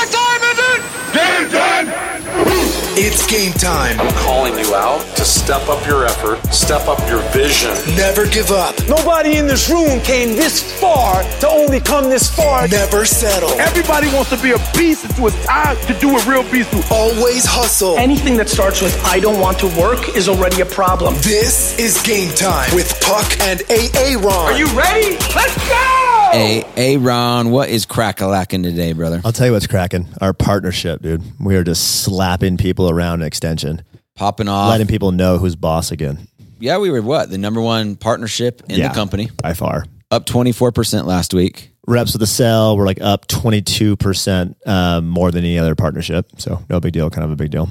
What time is it? Game time! It's game time. I'm calling you out to step up your effort, step up your vision. Never give up. Nobody in this room came this far to only come this far. Never settle. Everybody wants to be a beast until it's time to do a real beast. Always hustle. Anything that starts with I don't want to work is already a problem. This is game time with Puck and AA Ron. Are you ready? Let's go! Hey, hey, Ron, what is crack a lacking today, brother? I'll tell you what's cracking. Our partnership, dude. We are just slapping people around an extension, Popping off. letting people know who's boss again. yeah, we were what? The number one partnership in Yeah, the company. by far. Up 24% last week. Reps with the cell were like up 22% um, more than any other partnership. So no big deal, kind of a big deal.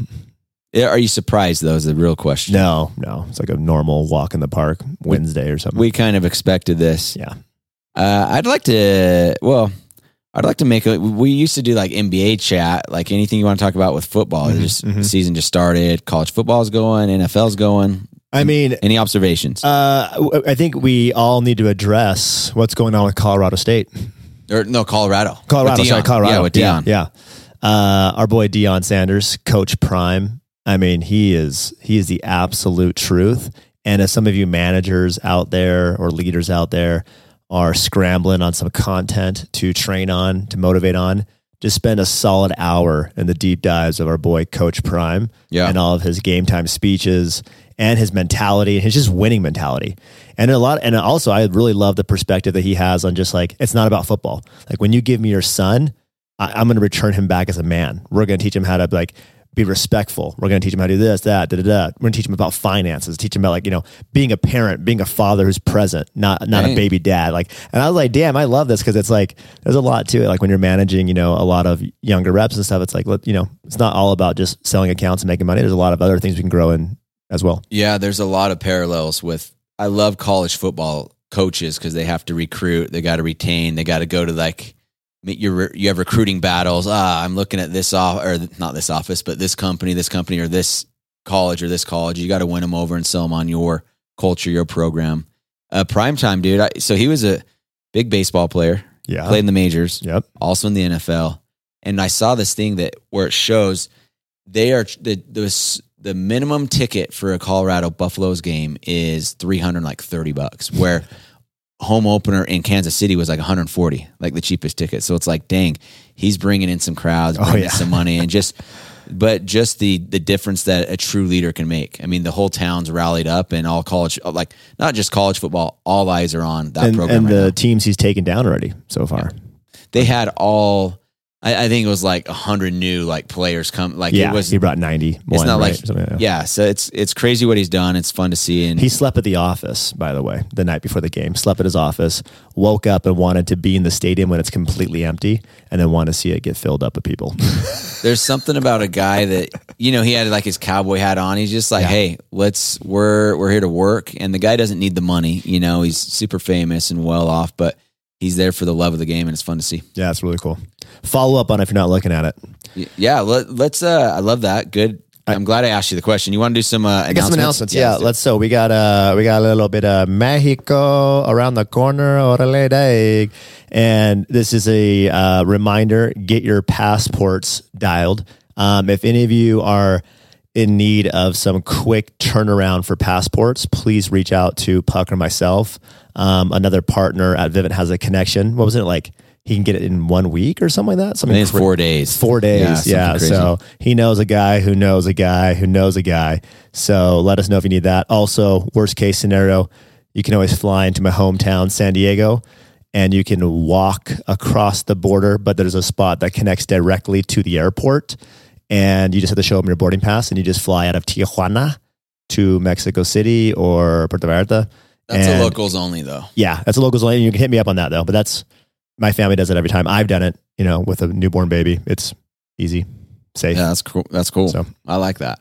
Are you surprised, though, is the real question. No, no. It's like a normal walk in the park Wednesday or something. We kind of expected this. yeah. Uh, I'd like to, well, I'd like to make a, we used to do like NBA chat, like anything you want to talk about with football. Mm-hmm, Just season just started, college football's going, NFL's going. I mean, Any observations? uh, I think we all need to address what's going on with Colorado State. or no, Colorado. Colorado, sorry. Colorado. Yeah, with Deion. Yeah. yeah. Uh, our boy Deion Sanders, Coach Prime. I mean, he is he is the absolute truth. And as some of you managers out there or leaders out there are scrambling on some content to train on, to motivate on, just spend a solid hour in the deep dives of our boy Coach Prime Yeah. and all of his game time speeches and his mentality and his just winning mentality. And a lot and also I really love the perspective that he has on just like it's not about football. Like when you give me your son, I, I'm going to return him back as a man. We're going to teach him how to like be respectful. We're going to teach him how to do this, that, da, da, da. We're going to teach him about finances, teach him about like, you know, being a parent, being a father who's present, not, not a baby dad. Like, and I was like, damn, I love this because it's like, there's a lot to it. Like when you're managing, you know, a lot of younger reps and stuff, it's like, you know, it's not all about just selling accounts and making money. There's a lot of other things we can grow in as well. Yeah, there's a lot of parallels with. I love college football coaches because they have to recruit, they got to retain, they got to go to like you you have recruiting battles. Ah, I'm looking at this off or not this office, but this company, this company, or this college or this college. You got to win them over and sell them on your culture, your program. Uh, prime time, dude. I, so he was a big baseball player, Yeah. played in the majors, Yep. also in the NFL. And I saw this thing that where it shows they are the the the minimum ticket for a Colorado Buffaloes game is three hundred like thirty bucks. Where home opener in Kansas City was like one hundred forty, like the cheapest ticket. So it's like, dang, he's bringing in some crowds, Oh, bringing yeah. some money, and just. But just the the difference that a true leader can make. I mean, the whole town's rallied up, and all college, like not just college football, all eyes are on that And, program. and right the now teams he's taken down already so far. they had all I, I think it was like a hundred new like players come like yeah. it was he brought 90. it's not like yeah so it's it's crazy what he's done it's fun to see and He slept at the office, by the way, the night before the game. Slept at his office, woke up and wanted to be in the stadium when it's completely empty, and then want to see it get filled up with people. there's something about a guy that you know he had like his cowboy hat on he's just like hey let's we're we're here to work and the guy doesn't need the money you know he's super famous and well off but he's there for the love of the game and it's fun to see yeah, it's really cool. Follow up on if you're not looking at it. Y- yeah let, let's uh i love that good i'm glad i asked you the question you want to do some uh I got some announcements. Yeah, let's let's. So we got uh we got a little bit of Mexico around the corner. Orale day. And this is a uh, reminder: get your passports dialed. Um, if any of you are in need of some quick turnaround for passports, please reach out to Puck or myself. Um, another partner at Vivint has a connection. What was it like? He can get it in one week or something like that. I Something think it's cra- four days Four days. something Yeah. So he knows a guy who knows a guy who knows a guy. So let us know if you need that. Also, worst case scenario, you can always fly into my hometown, San Diego, and you can walk across the border, but there's a spot that connects directly to the airport. And you just have to show them your boarding pass and you just fly out of Tijuana to Mexico City or Puerto Vallarta. That's And- a locals only though Yeah, that's a locals lane. You can hit me up on that though. But that's my family does it every time. I've done it, you know, with a newborn baby. It's easy, safe. Yeah, that's cool. That's cool. So- I like that.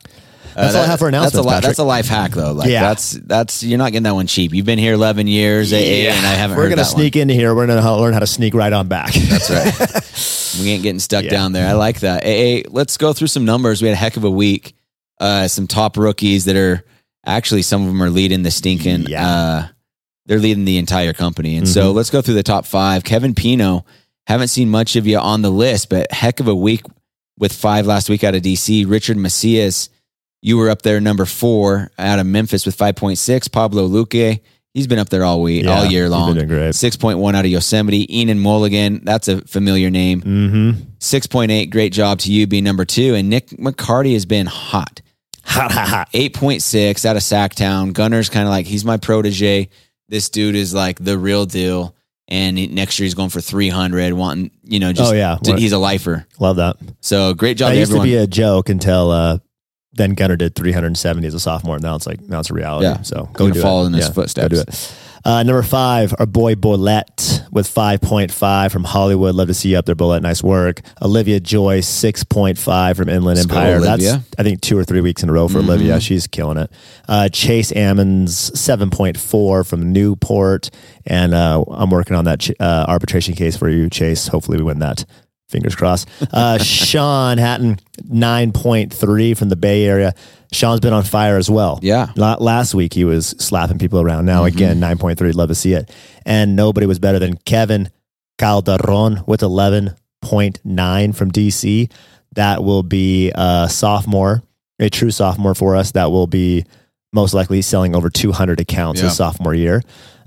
Uh, That's all I have for announcements, That's a, li- that's a life hack, though. Like Yeah. that's that's you're not getting that one cheap. You've been here 11 years, AA, and I haven't. We're heard gonna that sneak into here. We're gonna learn how to sneak right on back. That's right. we ain't getting stuck Yeah. down there. I like that. AA, let's go through some numbers. We had a heck of a week. Uh, some top rookies that are actually some of them are leading the stinking. Yeah. Uh, they're leading the entire company, and so Mhm. let's go through the top five. Kevin Pino Haven't seen much of you on the list, but heck of a week with five last week out of DC. Richard Macias, you were up there number four out of Memphis with 5.6. Pablo Luque, he's been up there all week, Yeah, all year long. been great. 6.1 out of Yosemite. Enan Mulligan, that's a familiar name. Mm-hmm. 6.8, great job to you being number two. And Nick McCarty has been hot. Hot, hot, hot. 8.6 out of Sacktown. Gunner's kind of like, he's my protege. This dude is like the real deal. And he- next year he's going for 300, wanting, you know, just, Oh, yeah. to- he's a lifer. Love that. So great job That to used everyone. to be a joke until uh, then Gunner did 370 as a sophomore. and Now it's like now it's a reality. Yeah. So go do follow it. in his Yeah, footsteps. Go do it. Uh, number five, our boy Bolette with 5.5 from Hollywood. Love to see you up there, Bolette. Nice work. Olivia Joy, 6.5 from Inland Let's Empire. That's, I think, two or three weeks in a row for Olivia. She's killing it. Uh, Chase Ammons, 7.4 from Newport. And uh, I'm working on that ch- uh, arbitration case for you, Chase. Hopefully, we win that. Fingers crossed. Uh, Sean Hatton, 9.3 from the Bay Area. Sean's been on fire as well. Yeah. Last week he was slapping people around. Now again, 9.3. Love to see it. And nobody was better than Kevin Calderon with 11.9 from DC. That will be a sophomore, a true sophomore for us. That will be most likely selling over 200 accounts Yeah. his sophomore year.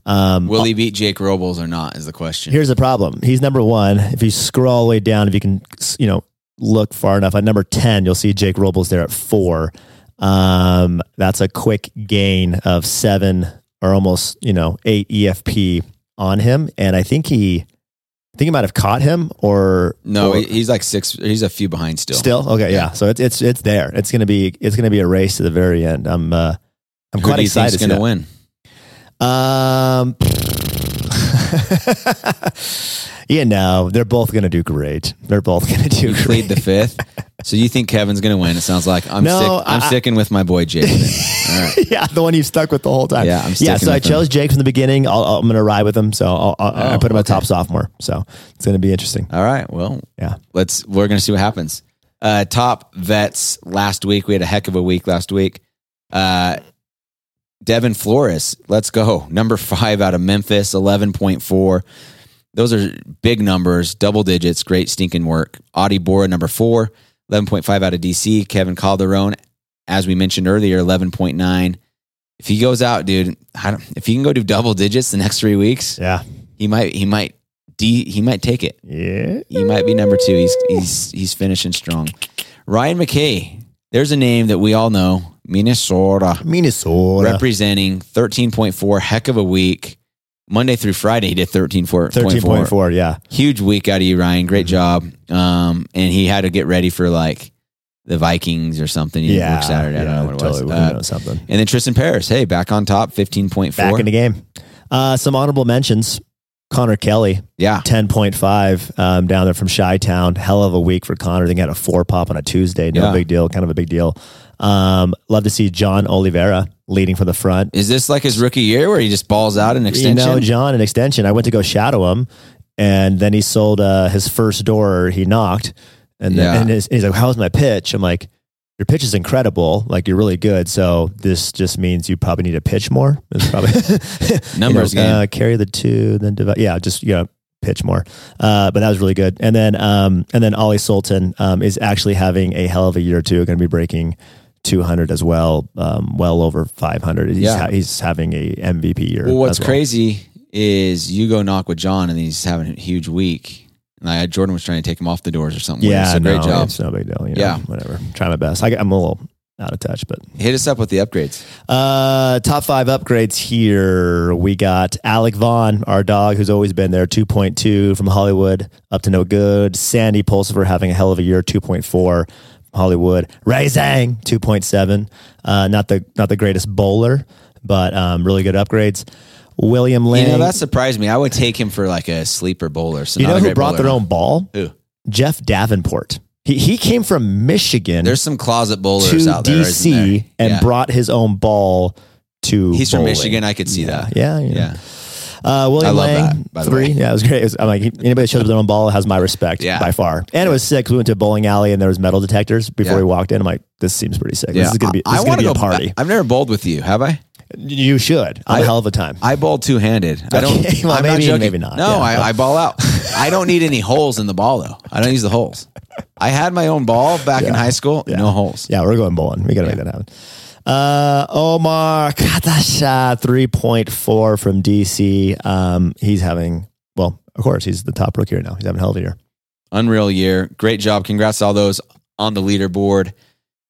Um, Will he beat Jake Robles or not is the question. Here's the problem. He's number one. If you scroll all the way down, if you can, you know, look far enough, at number 10, you'll see Jake Robles there at four. Um, that's a quick gain of seven or almost, you know, eight EFP on him. And I think he, I think he might have caught him or no, or- he's like six, he's a few behind still. still. Okay. Yeah. So it's, it's, it's there. It's going to be, it's going to be a race to the very end. I'm, uh, I'm Who quite do you excited. think's to see going to win? Um, you know, they're both going to do great. They're both going to do You great. plead the fifth. So you think Kevin's going to win? It sounds like I'm No, sick. I'm I- sticking with my boy Jake. Right. yeah, the one you've stuck with the whole time. Yeah, I'm yeah. So I him. chose Jake from the beginning. I'll, I'll- I'm going to ride with him. So I'll, I'll, I Oh, put him at okay. top sophomore. So it's going to be interesting. All right. Well, Yeah. let's. We're going to see what happens. Uh, top vets last week. We had a heck of a week last week. Uh, Devin Flores, let's go. Number five out of Memphis, eleven point four. Those are big numbers, double digits. Great stinking work. Audie Bora, number four, 11.5 out of DC. Kevin Calderon, as we mentioned earlier, 11.9. If he goes out, dude, I don't, if he can go do double digits the next three weeks, Yeah. he might, he might, de, he might take it. Yeah. He might be number two. He's he's he's finishing strong. Ryan McKay. There's a name that we all know. Minnesota Minnesota. representing 13.4. Heck of a week. Monday through Friday, he did 13.4. 13.4. Yeah. Huge week out of you, Ryan. Great job. Um, and he had to get ready for like the Vikings or something. He Yeah. Saturday. I don't know what it was. Uh, something. and then Tristan Paris. Hey, back on top, 15.4. Back in the game. Uh, some honorable mentions. Connor Kelly, yeah. 10.5 um, down there from Chi Town. Hell of a week for Connor. They had a four pop on a Tuesday. No Yeah. big deal. Kind of a big deal. Um, love to see John Oliveira leading from the front. Is this like his rookie year where he just balls out an extension? You know, John, an extension. I went to go shadow him, and then he sold uh, his first door. He knocked, and then Yeah. and his- he's like, "How's my pitch?" I'm like, "Your pitch is incredible. Like you're really good. So this just means you probably need to pitch more. It's probably Numbers you know, game. Uh, carry the two, then divide. Yeah, just you know, pitch more. Uh, but that was really good. And then um, and then Ollie Sultan um, is actually having a hell of a year too. Going to be breaking. 200 as well, um, well over 500. He's, Yeah. ha- he's having a MVP year. Well, what's as crazy is you go knock with John and he's having a huge week. And I, had Jordan was trying to take him off the doors or something. Yeah, so great no, job. It's no big deal. You know, Yeah. whatever. Try my best. I, am a little out of touch, but Hit us up with the upgrades. uh, top five upgrades here. We got Alec Vaughn, our dog, who's always been there. Two point two from Hollywood up to no good. Sandy Pulsifer having a hell of a year. Two point four. Hollywood. Ray Zhang, two point seven. Uh, not the not the greatest bowler, but um, really good upgrades. William Lang. You know, that surprised me. I would take him for like a sleeper bowler. So you know who brought bowler. their own ball? Who? Jeff Davenport. He he came from Michigan. There's some closet bowlers to out there. DC there? and Yeah. brought his own ball to. He's from. Michigan. I could see yeah, that. Yeah, yeah. Yeah. Uh, William I love Lang, that, by the three. way. Yeah, it was great. It was- I'm like anybody that shows up with their own ball has my respect Yeah. by far. And it was sick. We went to a bowling alley and there was metal detectors before Yeah. we walked in. I'm like, this seems pretty sick. Yeah. This is gonna be this I is gonna wanna be a party. I've never bowled with you, have I? You should. I'm I- a hell of a time. I bowl two handed. I don't. Okay, well, I'm maybe- joking. maybe not. No, Yeah. I, I ball out. I don't need any holes in the ball though. I don't use the holes. I had my own ball back in high school. No holes. Yeah, we're going bowling. We got to make that happen. Uh, Omar Katasha, 3.4 from DC. Um, he's having, well, of course, he's the top rookie right now. He's having a hell of a year. Unreal year. Great job. Congrats to all those on the leaderboard.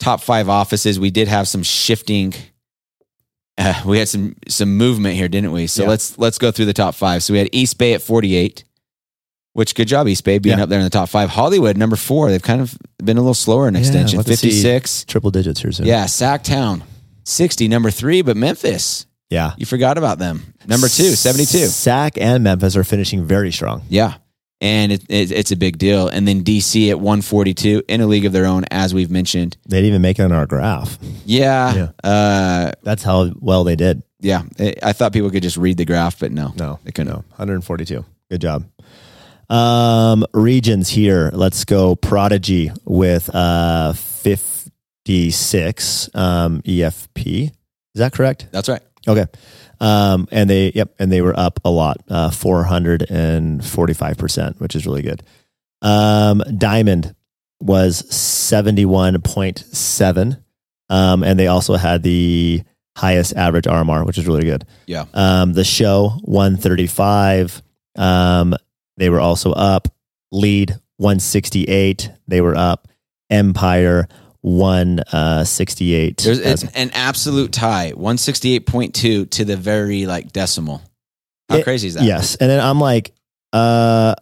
Top five offices. We did have some shifting. Uh, we had some some movement here, didn't we? So Yeah. let's let's go through the top five. So we had East Bay at forty eight. Which good job, East Bay, being Yeah. up there in the top five. Hollywood, number four. They've kind of been a little slower in extension. we'll have to see 56. Triple digits here soon. Yeah, Sacktown, 60, number three, but Memphis, Yeah. you forgot about them. Number two, 72. Sac and Memphis are finishing very strong. Yeah. And it, it, it's a big deal. And then DC at 142 in a league of their own, as we've mentioned. They didn't even make it on our graph. Yeah. Uh, That's how well they did. yeah. I I thought people could just read the graph, but no. No, They couldn't. No, 142. Good job. Um, regions here. Let's go Prodigy with uh 56 um EFP. Is that correct? That's right. Okay. Um, and they, yep, and they were up a lot, uh, 445%, which is really good. Um, Diamond was 71.7. Um, and they also had the highest average RMR, which is really good. Yeah. Um, the show 135. Um, they were also up. Lead 168. They were up. Empire 168. There's it's an absolute tie 168.2 to the very like decimal. How It- crazy is that? Yes. And then I'm like, uh,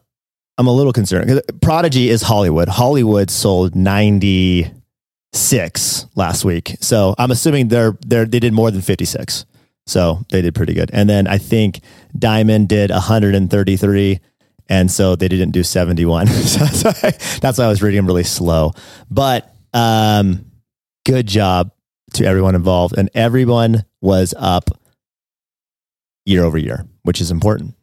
I'm a little concerned because Prodigy is Hollywood. Hollywood sold 96 last week. So I'm assuming they're, they're, they did more than 56. So they did pretty good. And then I think Diamond did 133. And so they didn't do 71. so that's why, that's why I was reading them really slow. But um, good job to everyone involved. And everyone was up year over year, which is important.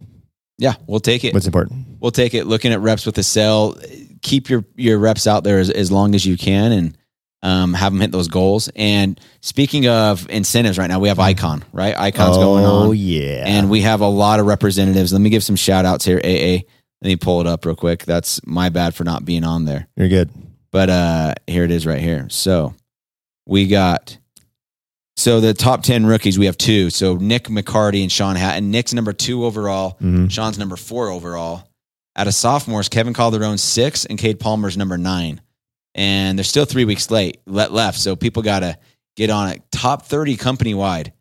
Yeah. We'll take it. What's important? we'll take it. Looking at reps with the cell, keep your your reps out there as, as long as you can, and um, have them hit those goals. And speaking of incentives, right now we have Icon, right? Icon's going on. Oh yeah, and we have a lot of representatives. Let me give some shout outs here. AA, let me pull it up real quick. That's my bad for not being on there, you're good. but uh, here it is right here. So we got. So the top ten rookies, we have two. So Nick McCarty and Sean Hatton. Nick's number two overall. Mhm. Sean's number four overall. Out of sophomores, Kevin Calderon's six and Cade Palmer's number nine. And they're still three weeks late let left. So people got to get on it. Top 30 company wide,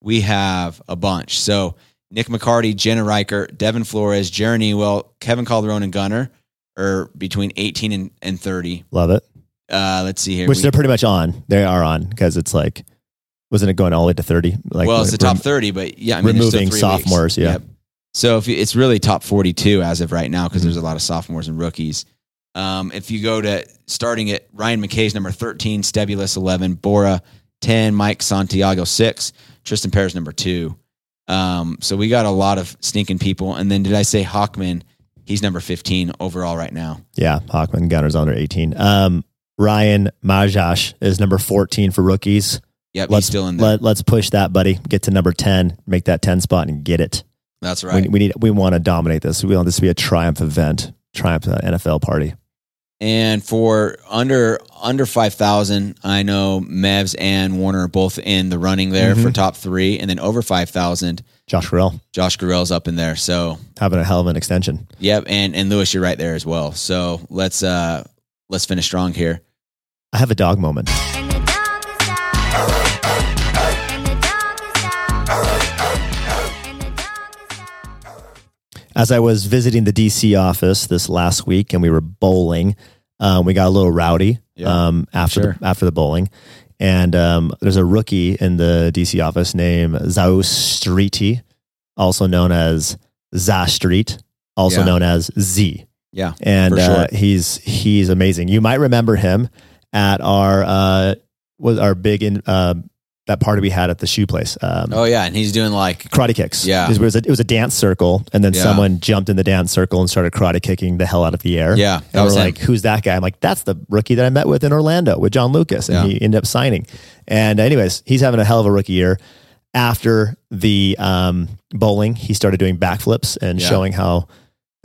we have a bunch. So Nick McCarty, Jenna Reichert, Devin Flores, Jeremy, well, Kevin Calderon and Gunner are between 18 and, and 30. Love it. Uh, let's see here. Which We- they're pretty much on. They are on because it's like, wasn't it going all the way to thirty? Like, well, it's the top 30, but yeah, I mean, removing sophomores, weeks. yeah. So if you, it's really top 42 as of right now because Mm-hmm. there's a lot of sophomores and rookies. Um, if you go to starting at Ryan McKay's number 13, Stebulus 11, Bora 10, Mike Santiago 6, Tristan Perez number 2. Um, so we got a lot of stinking people. And then did I say Hawkman? He's number 15 overall right now. Yeah, Hawkman Gunners under eighteen. Um, Ryan Majash is number fourteen for rookies. Yep, Let's he's still in there. Let, let's push that, buddy. Get to number ten. Make that ten spot and get it. That's right. We, we need. We want to dominate this. We want this to be a triumph event, triumph uh, NFL party. And for under under five thousand, I know Mevs and Warner are both in the running there Mm-hmm. for top three, and then over five thousand, Josh Grill Josh Gorell's up in there. So having a hell of an extension. yep, and and Lewis, you're right there as well. So let's uh let's finish strong here. I have a dog moment. As I was visiting the DC office this last week, and we were bowling, um, we got a little rowdy Yeah, um, after sure. the, after the bowling. And um, there's a rookie in the DC office named Zaus Streety, also known as Za Street, also Yeah. known as Z. Yeah, and uh, he's he's amazing. You might remember him at our uh, was our big in uh, that party we had at the shoe place. Um, Oh yeah, and he's doing like karate kicks. Yeah. it was, a, it was a dance circle, and then Yeah. someone jumped in the dance circle and started karate kicking the hell out of the air. Yeah, and was we're him. like, "Who's that guy?" I'm like, "That's the rookie that I met with in Orlando with John Lucas," and Yeah. he ended up signing. And anyways, he's having a hell of a rookie year. after the um, bowling, he started doing backflips and Yeah. showing how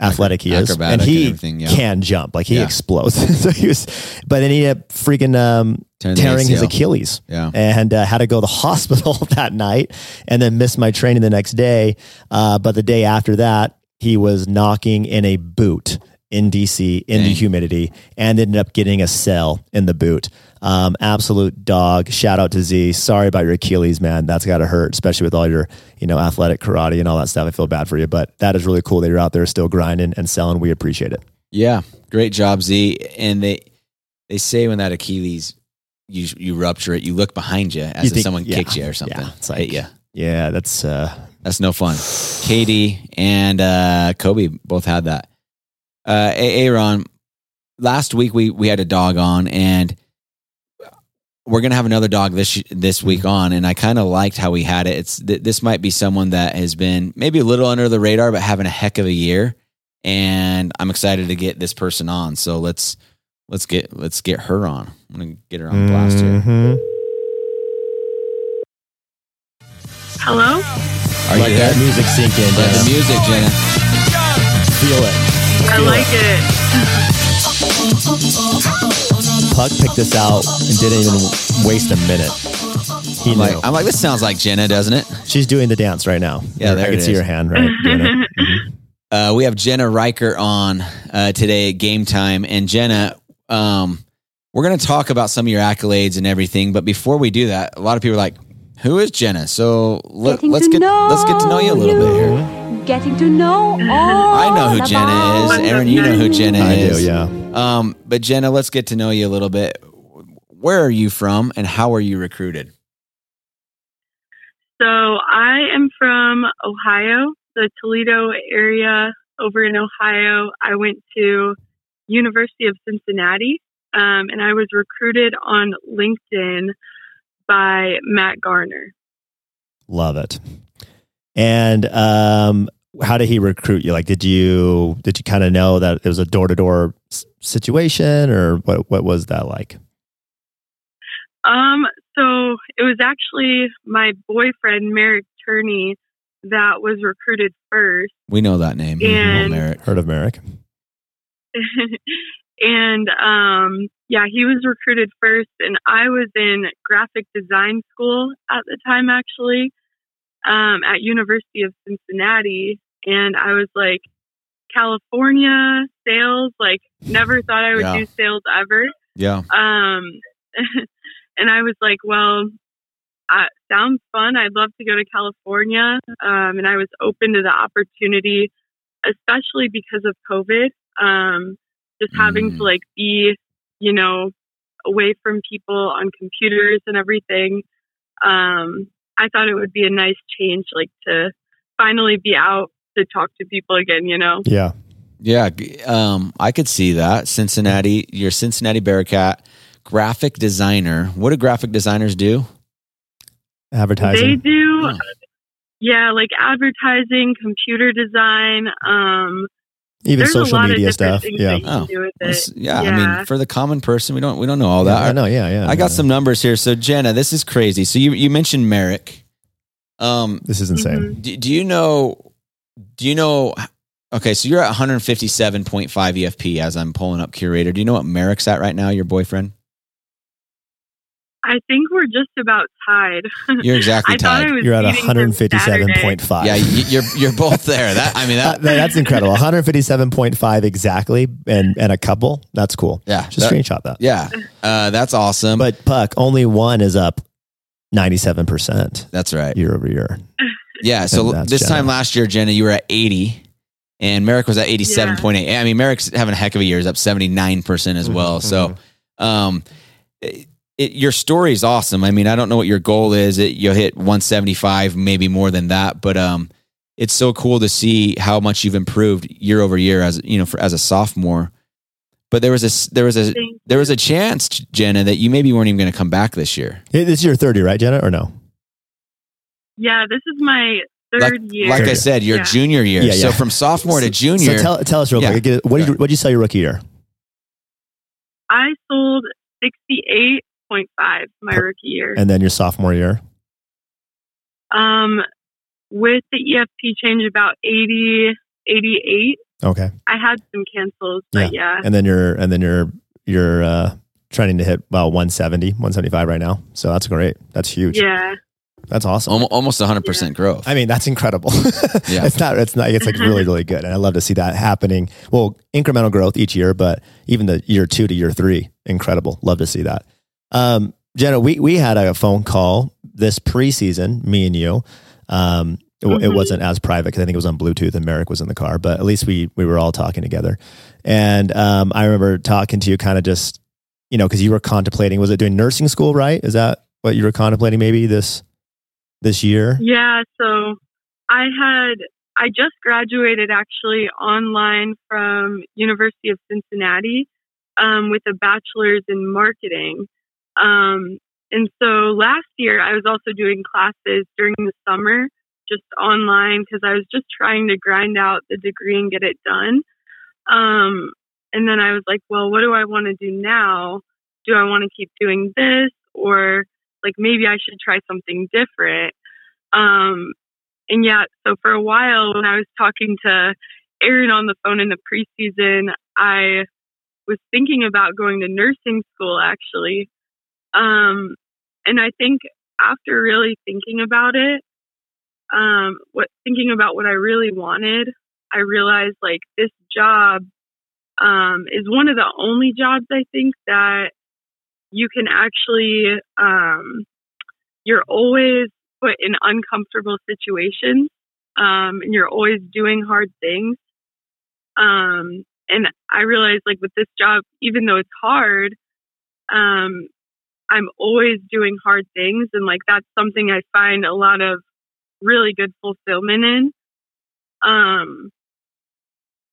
athletic he is, and and he everything, yeah. can jump. Like he Yeah. explodes. so he was, but then he ended up freaking um, Tearing his Achilles Yeah. and uh, had to go to the hospital that night and then missed my training the next day. Uh, but the day after that, he was knocking in a boot in DC in the humidity and ended up getting a cell in the boot. Um, absolute dog. Shout out to Z. Sorry about your Achilles, man. That's got to hurt, especially with all your, you know, athletic karate and all that stuff. I feel bad for you, but that is really cool that you're out there still grinding and selling. We appreciate it. Yeah, great job, Z. And they they say when that Achilles you you rupture it, you look behind you as You if think- someone yeah, kicked you or something. yeah, it's like- you. Yeah, that's uh, That's no fun. Katie and uh, Kobe both had that. Uh, A- Aaron, last week we we had a dog on, and we're gonna have another dog this this week on. And I kind of liked how we had it. It's th- this might be someone that has been maybe a little under the radar, but having a heck of a year. And I'm excited to get this person on. So let's let's get let's get her on. I'm gonna get her on blast here. mhm. Hello? Are Let you there? that music sink in. Let Jenna. the music, Jenna. Feel it. I Feel like it. Puck picked this out and didn't even waste a minute. He I'm knew. like, I'm like, this sounds like Jenna, doesn't it? She's doing the dance right now. Yeah, there I can it see is. her hand right doing it. Uh, we have Jenna Reichert on uh, today at Game Time, and Jenna, um, we're going to talk about some of your accolades and everything. But before we do that, a lot of people are like, "Who is Jenna?" So let, Getting let's to get know let's get to know you a little bit here. Getting to know all I know who Jenna is. Aaron, you know who Jenna I is. do, yeah. Um, but Jenna, let's get to know you a little bit. Where are you from, and how are you recruited? So I am from Ohio, the Toledo area over in Ohio. I went to University of Cincinnati, um, and I was recruited on LinkedIn by Matt Garner. Love it. And um, how did he recruit you? Like, did you did you kind of know that it was a door to door situation, or what? What was that like? Um, so it was actually my boyfriend Merrick Turney that was recruited first. We know that name, And- Merrick. Heard of Merrick? and um yeah he was recruited first and i was in graphic design school at the time actually um at university of cincinnati and i was like california sales? Like never thought i would Yeah. do sales ever. Yeah, um and i was like well uh, sounds fun. I'd love to go to california. Um and i was open to the opportunity especially because of covid um just having Mm. to like be you know away from people on computers and everything. Um i thought it would be a nice change like to finally be out to talk to people again you know Yeah. Yeah, um, I could see that. Cincinnati, you're Cincinnati Bearcat graphic designer. What do graphic designers do? Advertising. They do Oh. yeah like advertising computer design um Even there's a social lot media of stuff. Yeah. that you Oh, do with it. yeah, I mean, for the common person, we don't we don't know all that. I know. Yeah. Yeah. I got yeah. some numbers here. So Jenna, this is crazy. So you you mentioned Merrick. Um, This is insane. Mhm. do, do you know? Do you know? Okay, so you're at 157.5 EFP as I'm pulling up Curator. Do you know what Merrick's at right now? Your boyfriend? I think we're just about tied. You're exactly I tied. You're at beating him Saturday. 157.5. yeah, you, you're you're both there. That I mean Uh, that. that's incredible. 157.5 exactly, and and a couple. That's cool. Yeah, Just that- screenshot that. Yeah, uh, that's awesome. But Puck, only one is up 97% that's right. year over year. Yeah. So And that's this time last year, Jenna, you were at 80 and Merrick was at 87.8. I mean, Merrick's having a heck of a year. He's up 79% as well. So, um, it, it, your story is awesome. I mean, I don't know what your goal is. It, you'll hit 175, maybe more than that, but, um, it's so cool to see how much you've improved year over year as, you know, for, as a sophomore. But there was a, there was a, there was a chance, Jenna, that you maybe weren't even going to come back this year. Hey, This is your third year, right, Jenna, or no? Yeah, this is my third Like, year. like I said, your Yeah. junior year. Yeah, yeah. So from sophomore to junior. So tell, tell us real Yeah. quick. What did you, what did you sell your rookie year? I sold sixty eight point five my rookie year. And then your sophomore year? Um, with the EFP change, about 80, 88. Okay. I had some cancels, but yeah. And then you're and then you're you're uh trending to hit about 170, 175 right now. So that's great. That's huge. Yeah. That's awesome. Almo- Almost 100% growth. I mean, that's incredible. Yeah. It's not, it's not, it's like really, really good. And I love to see that happening. Well, incremental growth each year, but even the year two to year three, incredible. Love to see that. Um, Jenna, we, we had a phone call this preseason, me and you. Um, it, w- it wasn't as private because I think it was on Bluetooth and Merrick was in the car, but at least we, we were all talking together. And, um, I remember talking to you kind of just, you know, cause you were contemplating, was it doing nursing school, right? Is that what you were contemplating maybe this, this year? Yeah, so I had I just graduated actually online from University of Cincinnati um, with a bachelor's in marketing. Um, and so last year I was also doing classes during the summer, just online because I was just trying to grind out the degree and get it done. Um, and then I was like, well, what do I want to do now? Do I want to keep doing this or like maybe I should try something different? Um, and yeah, so for a while when I was talking to Aaron on the phone in the preseason, I was thinking about going to nursing school actually. Um, and I think after really thinking about it, um, what thinking about what I really wanted, I realized like this job um, is one of the only jobs I think that you can actually um, you're always put in uncomfortable situations um, and you're always doing hard things. Um, and i realized like with this job even though it's hard um, i'm always doing hard things and like that's something i find a lot of really good fulfillment in um,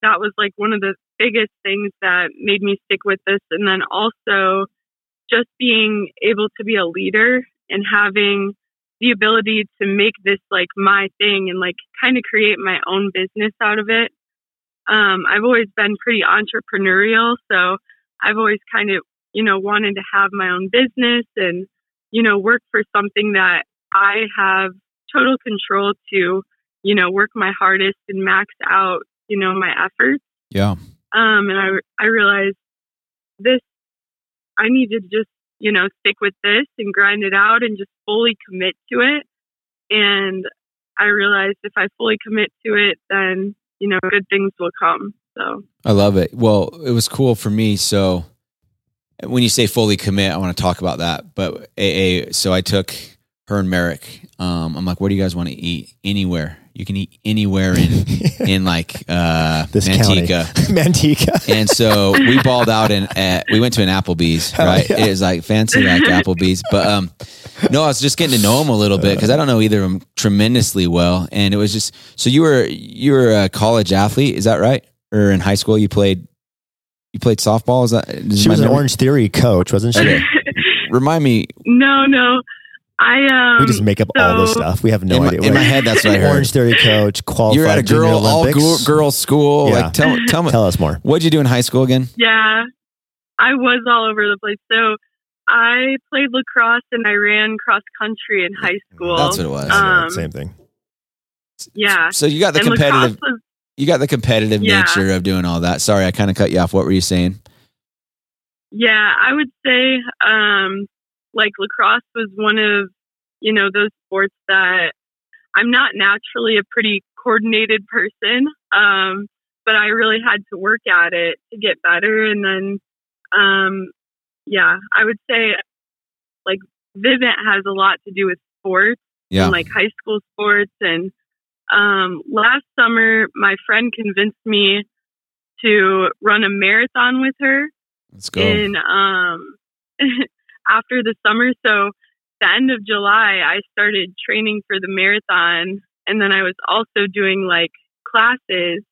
that was like one of the biggest things that made me stick with this and then also just being able to be a leader and having the ability to make this like my thing and like kind of create my own business out of it. Um, I've always been pretty entrepreneurial, so I've always kind of, you know, wanted to have my own business and, you know, work for something that I have total control to, you know, work my hardest and max out, you know, my efforts. Yeah. Um, and I, I realized this, I need to just, you know, stick with this and grind it out and just fully commit to it. And I realized if I fully commit to it, then, you know, good things will come. So, I love it. Well, it was cool for me. So when you say fully commit, I want to talk about that. But AA, so I took her and Merrick. Um, I'm like, where do you guys want to eat? Anywhere. You can eat anywhere in in like uh, This Manteca. county. Manteca. And so we balled out and uh, we went to an Applebee's, Hell right? yeah. It was like fancy like Applebee's, but um, no, I was just getting to know him a little bit because I don't know either of them tremendously well, and it was just so you were you were a college athlete, is that right? Or in high school you played you played softball? Is that is She my was an Orange Theory coach, wasn't she? Okay. Remind me no, no. I, um, we just make up all this stuff. We have no in my, idea. in my head. That's what I heard. Orange Theory coach, qualified. You're at a girl all girl, girl school. Yeah. Like tell tell me Tell us more. what'd you do in high school again? Yeah, I was all over the place. So I played lacrosse and I ran cross country in high school. That's what it was. Um, Same thing. Yeah. So you got the and competitive was you got the competitive Yeah. nature of doing all that. Sorry, I kind of cut you off. What were you saying? Yeah, I would say um, like lacrosse was one of you know those sports that I'm not naturally a pretty coordinated person, um, but I really had to work at it to get better. And then, um, yeah, I would say like Vivint has a lot to do with sports Yeah. and like high school sports. And um, last summer, my friend convinced me to run a marathon with her Let's go. in um after the summer. So the end of july i started training for the marathon and then i was also doing like classes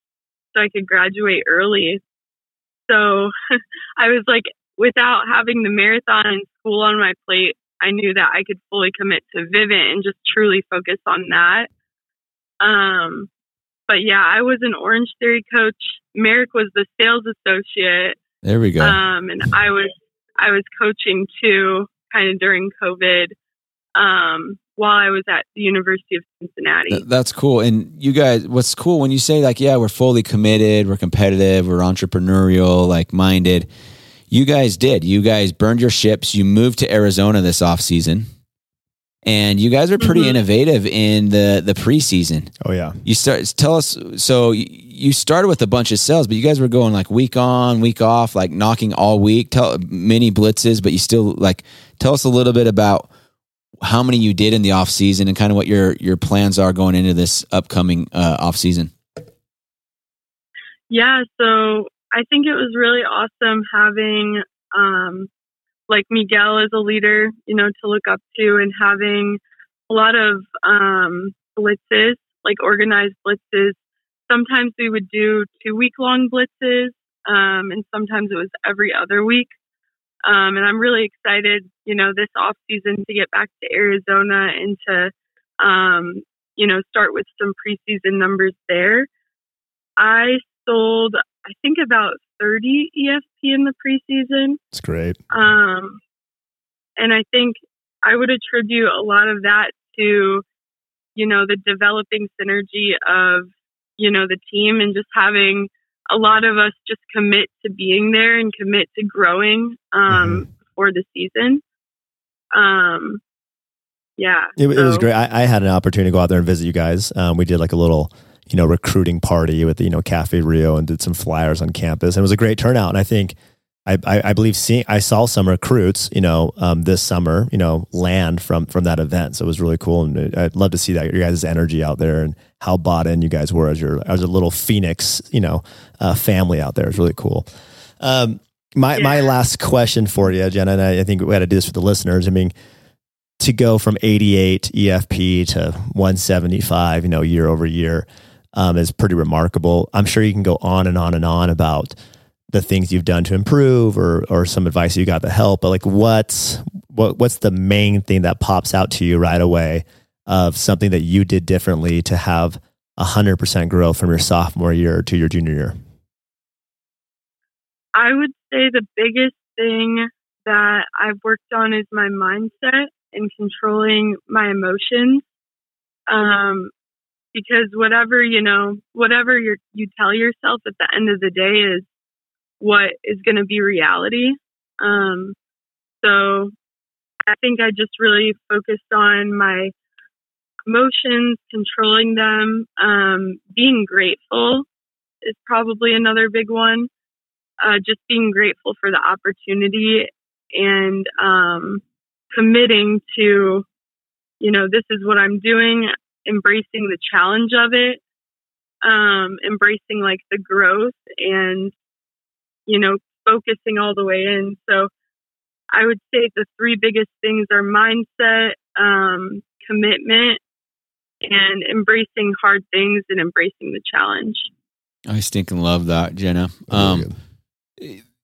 so i could graduate early. So i was like without having the marathon and school on my plate i knew that i could fully commit to vivint and just truly focus on that um but yeah i was an orange theory coach merrick was the sales associate there we go. um, and I was I was coaching too, kind of during COVID. Um, while I was at the University of Cincinnati. Th- that's cool. And you guys, what's cool when you say like, yeah, we're fully committed, we're competitive, we're entrepreneurial, like minded. You guys did. You guys burned your ships. You moved to Arizona this off season, and you guys are pretty Mhm. innovative in the the preseason. Oh yeah. You start tell us. So you started with a bunch of sales, but you guys were going like week on, week off, like knocking all week. Tell many blitzes, but you still like tell us a little bit about how many you did in the off season and kind of what your your plans are going into this upcoming uh, off season. Yeah, so I think it was really awesome having um, like Miguel as a leader, you know, to look up to and having a lot of um, blitzes, like organized blitzes. Sometimes we would do two week long blitzes, um, and sometimes it was every other week. Um, and I'm really excited, you know, this off season to get back to Arizona and to, um, you know, start with some preseason numbers there. I sold, I think, about 30 EFP in the preseason. It's great. Um, and I think I would attribute a lot of that to, you know, the developing synergy of, you know, the team and just having a lot of us just commit to being there and commit to growing um, for the season. Um, yeah. It, it was great. I, I had an opportunity to go out there and visit you guys. Um, we did like a little, you know, recruiting party with you know Cafe Rio and did some flyers on campus. And it was a great turnout. And I think, I, I, I believe seeing I saw some recruits, you know, um, this summer, you know, land from from that event. So it was really cool, and I'd love to see that your guys' energy out there and how bought in you guys were as your as a little Phoenix, you know, uh, family out there. It's really cool. Um, my my last question for you, Jenna, and I, I think we had to do this for the listeners. I mean, to go from 88 EFP to 175, you know, year over year, um, is pretty remarkable. I'm sure you can go on and on and on about the things you've done to improve or or some advice you got to help. But like, what's what what's the main thing that pops out to you right away of something that you did differently to have hundred percent growth from your sophomore year to your junior year? I would say the biggest thing that I've worked on is my mindset and controlling my emotions. Um, because whatever, you know, whatever you you tell yourself at the end of the day is what is going to be reality. Um, so I think I just really focused on my emotions, controlling them, um, being grateful is probably another big one uh, just being grateful for the opportunity and um, committing to, you know, this is what I'm doing, embracing the challenge of it, um, embracing like the growth and, you know, focusing all the way in. So I would say the three biggest things are mindset, um, commitment, and embracing hard things and embracing the challenge. I stinking love that, Jenna. Um,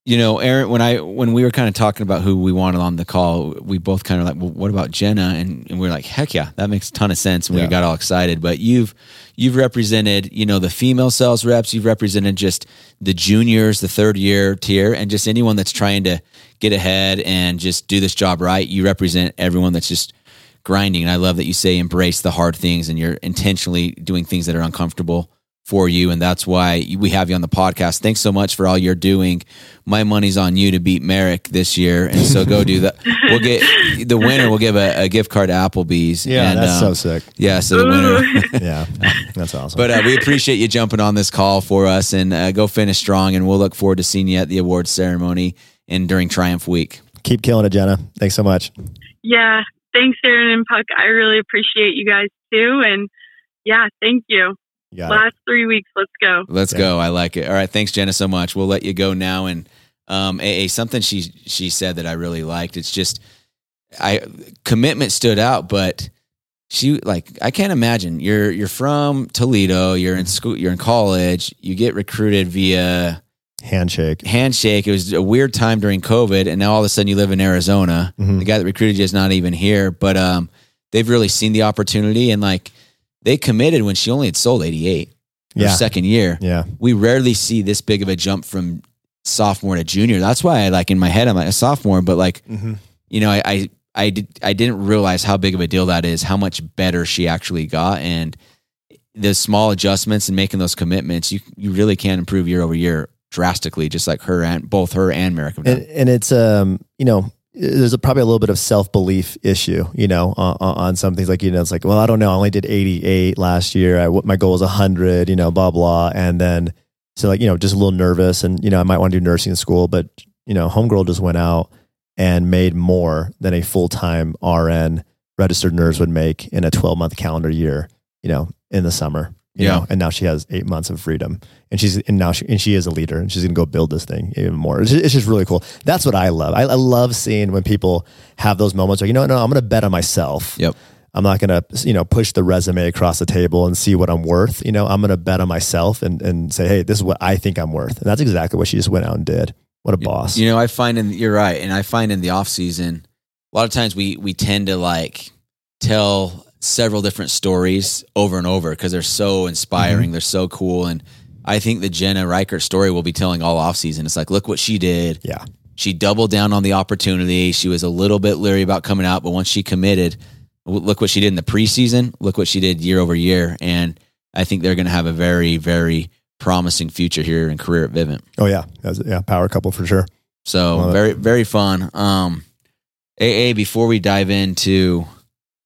you know, Aaron, when I when we were kind of talking about who we wanted on the call, we both kind of like, well, what about Jenna? And, and we are like, heck yeah, that makes a ton of sense. And we Yeah. got all excited. But you've you've represented, you know, the female sales reps. You've represented just the juniors, the third year tier, and just anyone that's trying to get ahead and just do this job right. You represent everyone that's just grinding. And I love that you say embrace the hard things and you're intentionally doing things that are uncomfortable for you. And that's why we have you on the podcast. Thanks so much for all you're doing. My money's on you to beat Merrick this year. And so go do that. We'll get the winner. We'll give a, a gift card to Applebee's. Yeah, And, that's um, so sick. Yeah. So the winner. yeah, that's awesome. But uh, we appreciate you jumping on this call for us and uh, go finish strong. And we'll look forward to seeing you at the awards ceremony and during Triumph Week. keep killing it, Jenna. Thanks so much. Yeah. Thanks, Aaron and Puck. I really appreciate you guys too. And yeah, thank you. You got it. Last three weeks. Let's go. Let's Yeah. go. I like it. All right. Thanks, Jenna, so much. We'll let you go now. And um, AA, something she she said that I really liked. It's just I commitment stood out, but she like I can't imagine you're you're from Toledo. You're in school. You're in college. You get recruited via Handshake. handshake. It was a weird time during COVID, and now all of a sudden you live in Arizona. Mhm. The guy that recruited you is not even here, but um, they've really seen the opportunity and like they committed when she only had sold eighty eight. Her Yeah. second year Yeah. we rarely see this big of a jump from sophomore to junior. That's why I like in my head I'm like a sophomore, but like Mm-hmm. you know I I, I did I didn't realize how big of a deal that is, how much better she actually got, and the small adjustments and making those commitments, you you really can improve year over year drastically, just like her and both her and Merrick and, and it's um you know there's a, probably a little bit of self belief issue you know on, on some things like you know it's like well I don't know I only did 88 last year I my goal was 100 you know blah blah and then so like you know just a little nervous and you know I might want to do nursing school but you know homegirl just went out and made more than a full time RN registered nurse would make in a 12 month calendar year you know in the summer Yeah. know, and now she has eight months of freedom. And she's and now she and she is a leader and she's gonna go build this thing even more. It's just, it's just really cool. That's what i love. I, I love seeing when people have those moments where you know no i'm gonna bet on myself. Yep. i'm not gonna you know push the resume across the table and see what i'm worth. You know i'm gonna bet on myself and and say hey this is what i think i'm worth. And that's exactly what she just went out and did. What a boss. You know, I find in you're right, and I find in the off season, a lot of times we we tend to like tell several different stories over and over because they're so inspiring, Mm-hmm. they're so cool, and I think the Jenna Reichert story will be telling all off season. It's like, look what she did. yeah She doubled down on the opportunity. She was a little bit leery about coming out, but once she committed, look what she did in the preseason. Look what she did year over year, and I think they're going to have a very, very promising future here in career at Vivint. oh yeah yeah power couple for sure So Love it. very very fun. Um, AA. Before we dive into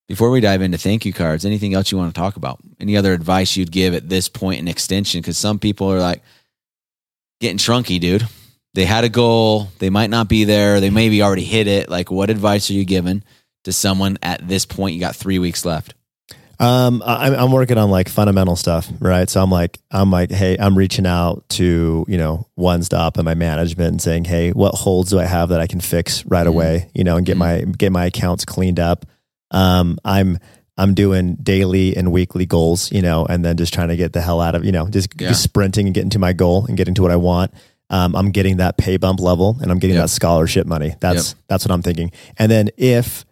before we dive into thank you cards, anything else you want to talk about? Any other advice you'd give at this point in extension? Because some people are like getting trunky, dude. They had a goal, they might not be there, they maybe already hit it. Like, what advice are you giving to someone at this point? You got three weeks left. Um, I, I'm working on like fundamental stuff, right? So I'm like, I'm like, hey, I'm reaching out to you know one stop and my management and saying, hey, what holds do I have that I can fix right Mhm. away? You know, and get my get my accounts cleaned up. Um, I'm I'm doing daily and weekly goals, you know, and then just trying to get the hell out of you know just, Yeah. just sprinting and getting to my goal and getting to what I want. Um, I'm getting that pay bump level and I'm getting Yep. that scholarship money. That's that's what I'm thinking. And then if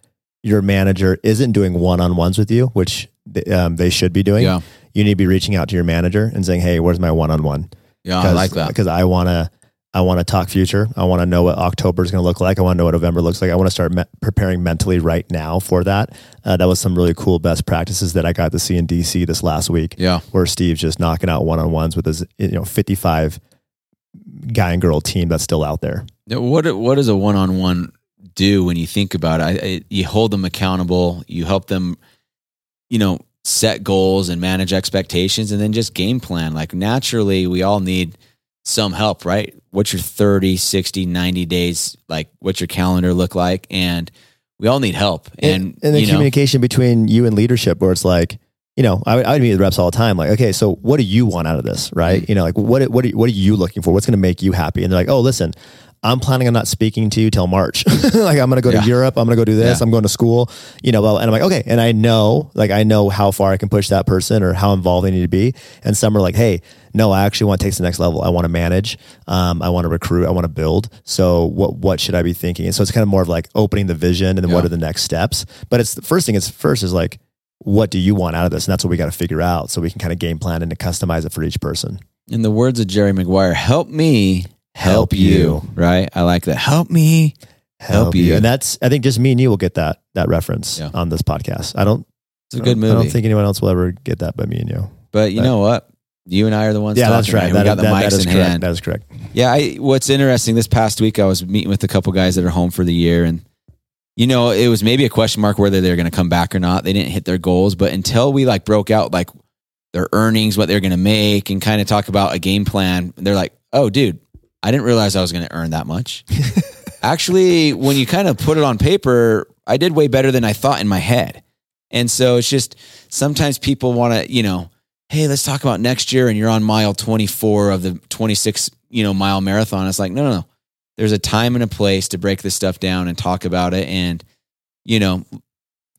your manager isn't doing one on ones with you, which um, they should be doing, Yeah. you need to be reaching out to your manager and saying, "Hey, where's my one on one?" Yeah, I like that. because I want to. I want to talk future. I want to know what October is going to look like. I want to know what November looks like. I want to start me- preparing mentally right now for that. Uh, that was some really cool best practices that I got to see in DC this last week, Yeah. where Steve's just knocking out one on ones with his you know fifty five guy and girl team that's still out there. What what does a one on one do when you think about it? I, I, you hold them accountable. You help them, you know, set goals and manage expectations, and then just game plan. Like naturally, we all need some help, right? What's your 30, 60, 90 days? Like, what's your calendar look like? And we all need help. And, and the you know, communication between you and leadership where it's like you know I would, I would meet with reps all the time like okay so what do you want out of this right Mm-hmm. you know like what what are, what are you looking for what's going to make you happy and they're like oh listen I'm planning on not speaking to you till March. like I'm going to go Yeah. to Europe. I'm going to go do this. Yeah. I'm going to school, you know, well, and I'm like, okay. And I know, like, I know how far I can push that person or how involved they need to be. And some are like, Hey, no, I actually want to take to the next level. I want to manage. Um, I want to recruit. I want to build. So what, what should I be thinking? And so it's kind of more of like opening the vision and then what are the next steps? But it's the first thing is first is like, what do you want out of this? And that's what we got to figure out so we can kind of game plan and to customize it for each person. in the words of Jerry Maguire, help me help, Help you. you. Right? I like that. Help me help, you. And that's, I think just me and you will get that, that reference Yeah. on this podcast. I don't, It's a good don't- I don't think anyone else will ever get that but me and you. but you but- know what? You and I are the ones. yeah, talking that's right. here. That- we got the that- mics that is in correct. hand. That is correct. Yeah, I, what's interesting this past week, I was meeting with a couple guys that are home for the year, and you know, it was maybe a question mark whether they're going to come back or not. They didn't hit their goals, but until we like broke out like their earnings, what they're going to make, and kind of talk about a game plan, they're like, "Oh, dude, I didn't realize I was going to earn that much." Actually, when you kind of put it on paper, I did way better than I thought in my head, and so it's just sometimes people want to, you know hey, let's talk about next year and you're on mile 24 of the 26, you know, mile marathon. It's like, no, no, no. There's a time and a place to break this stuff down and talk about it. And, you know,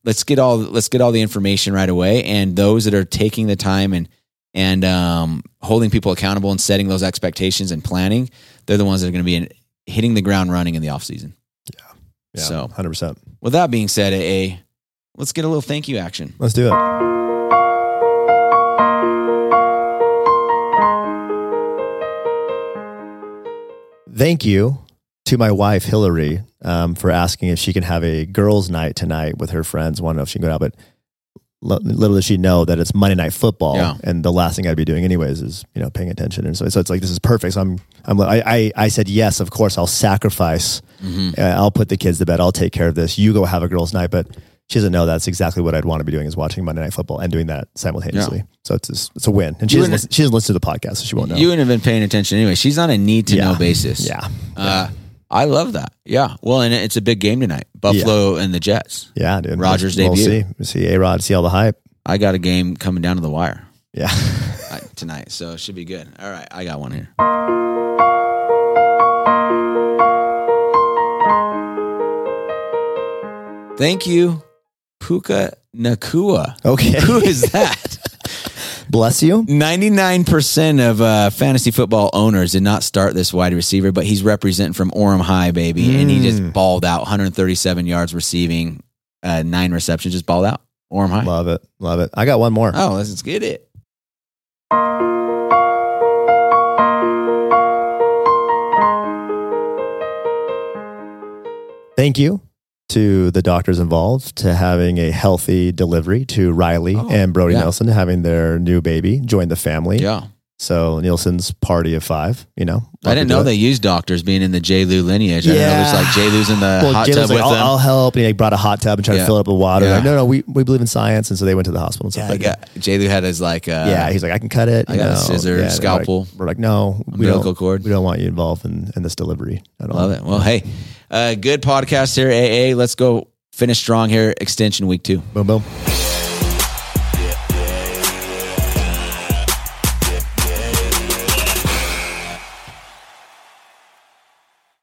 let's get all, let's get all the information right away. And those that are taking the time and, and, um, holding people accountable and setting those expectations and planning, they're the ones that are going to be in, hitting the ground running in the off season. Yeah, yeah. So- 100%. With that being said, AA, let's get a little thank you action. Let's do it. Thank you to my wife Hillary um, for asking if she can have a girls' night tonight with her friends. I to know if she can go out, but little does she know that it's Monday Night Football, Yeah. and the last thing I'd be doing anyways is you know paying attention. And so, so it's like this is perfect. So I'm I'm I I, I said yes, of course I'll sacrifice. Mm-hmm. Uh, I'll put the kids to bed. I'll take care of this. You go have a girls' night, but. She doesn't know that's exactly what I'd want to be doing is watching Monday Night Football and doing that simultaneously. So it's a, it's a win. And she You doesn't, listen, she doesn't listen to the podcast, so she won't know. You wouldn't have been paying attention anyway. She's on a need to know Yeah. basis. Yeah. Uh, I love that. Yeah. Well, and it's a big game tonight. Buffalo and the Jets. Yeah, dude. Rodgers we'll, debut. We'll see. We'll see A Rod, see all the hype. I got a game coming down to the wire Yeah. tonight, so it should be good. All right, I got one here. Thank you, Puka Nacua. Okay. Who is that? Bless you. 99% of uh, fantasy football owners did not start this wide receiver, but he's representing from Orem High, baby. And he just balled out 137 yards receiving, uh, nine receptions, just balled out. Orem High. Love it. Love it. I got one more. Oh, let's get it. Thank you to the doctors involved to having a healthy delivery to Riley Oh, and Brody yeah. Nelson having their new baby join the family. Yeah. So Nielsen's party of five, you know. I didn't know they used doctors being in the J. Lou lineage. I didn't know it was like J. Lou's in the Well, hot Jay tub was with I'll, them. I'll help. And he brought a hot tub and tried Yeah. to fill it up with water. Yeah. Like, no, no, we, we believe in science. And so they went to the hospital and stuff yeah, like that. got, J. Lou had his like, uh, yeah, he's like, I can cut it. I you got a scissor, Yeah, they're like- scalpel, We're like, no, we don't, go cord. we don't want you involved in, in this delivery at all. love it. Well, hey, uh, good podcast here, AA. Let's go finish strong here, extension week two. Boom, boom.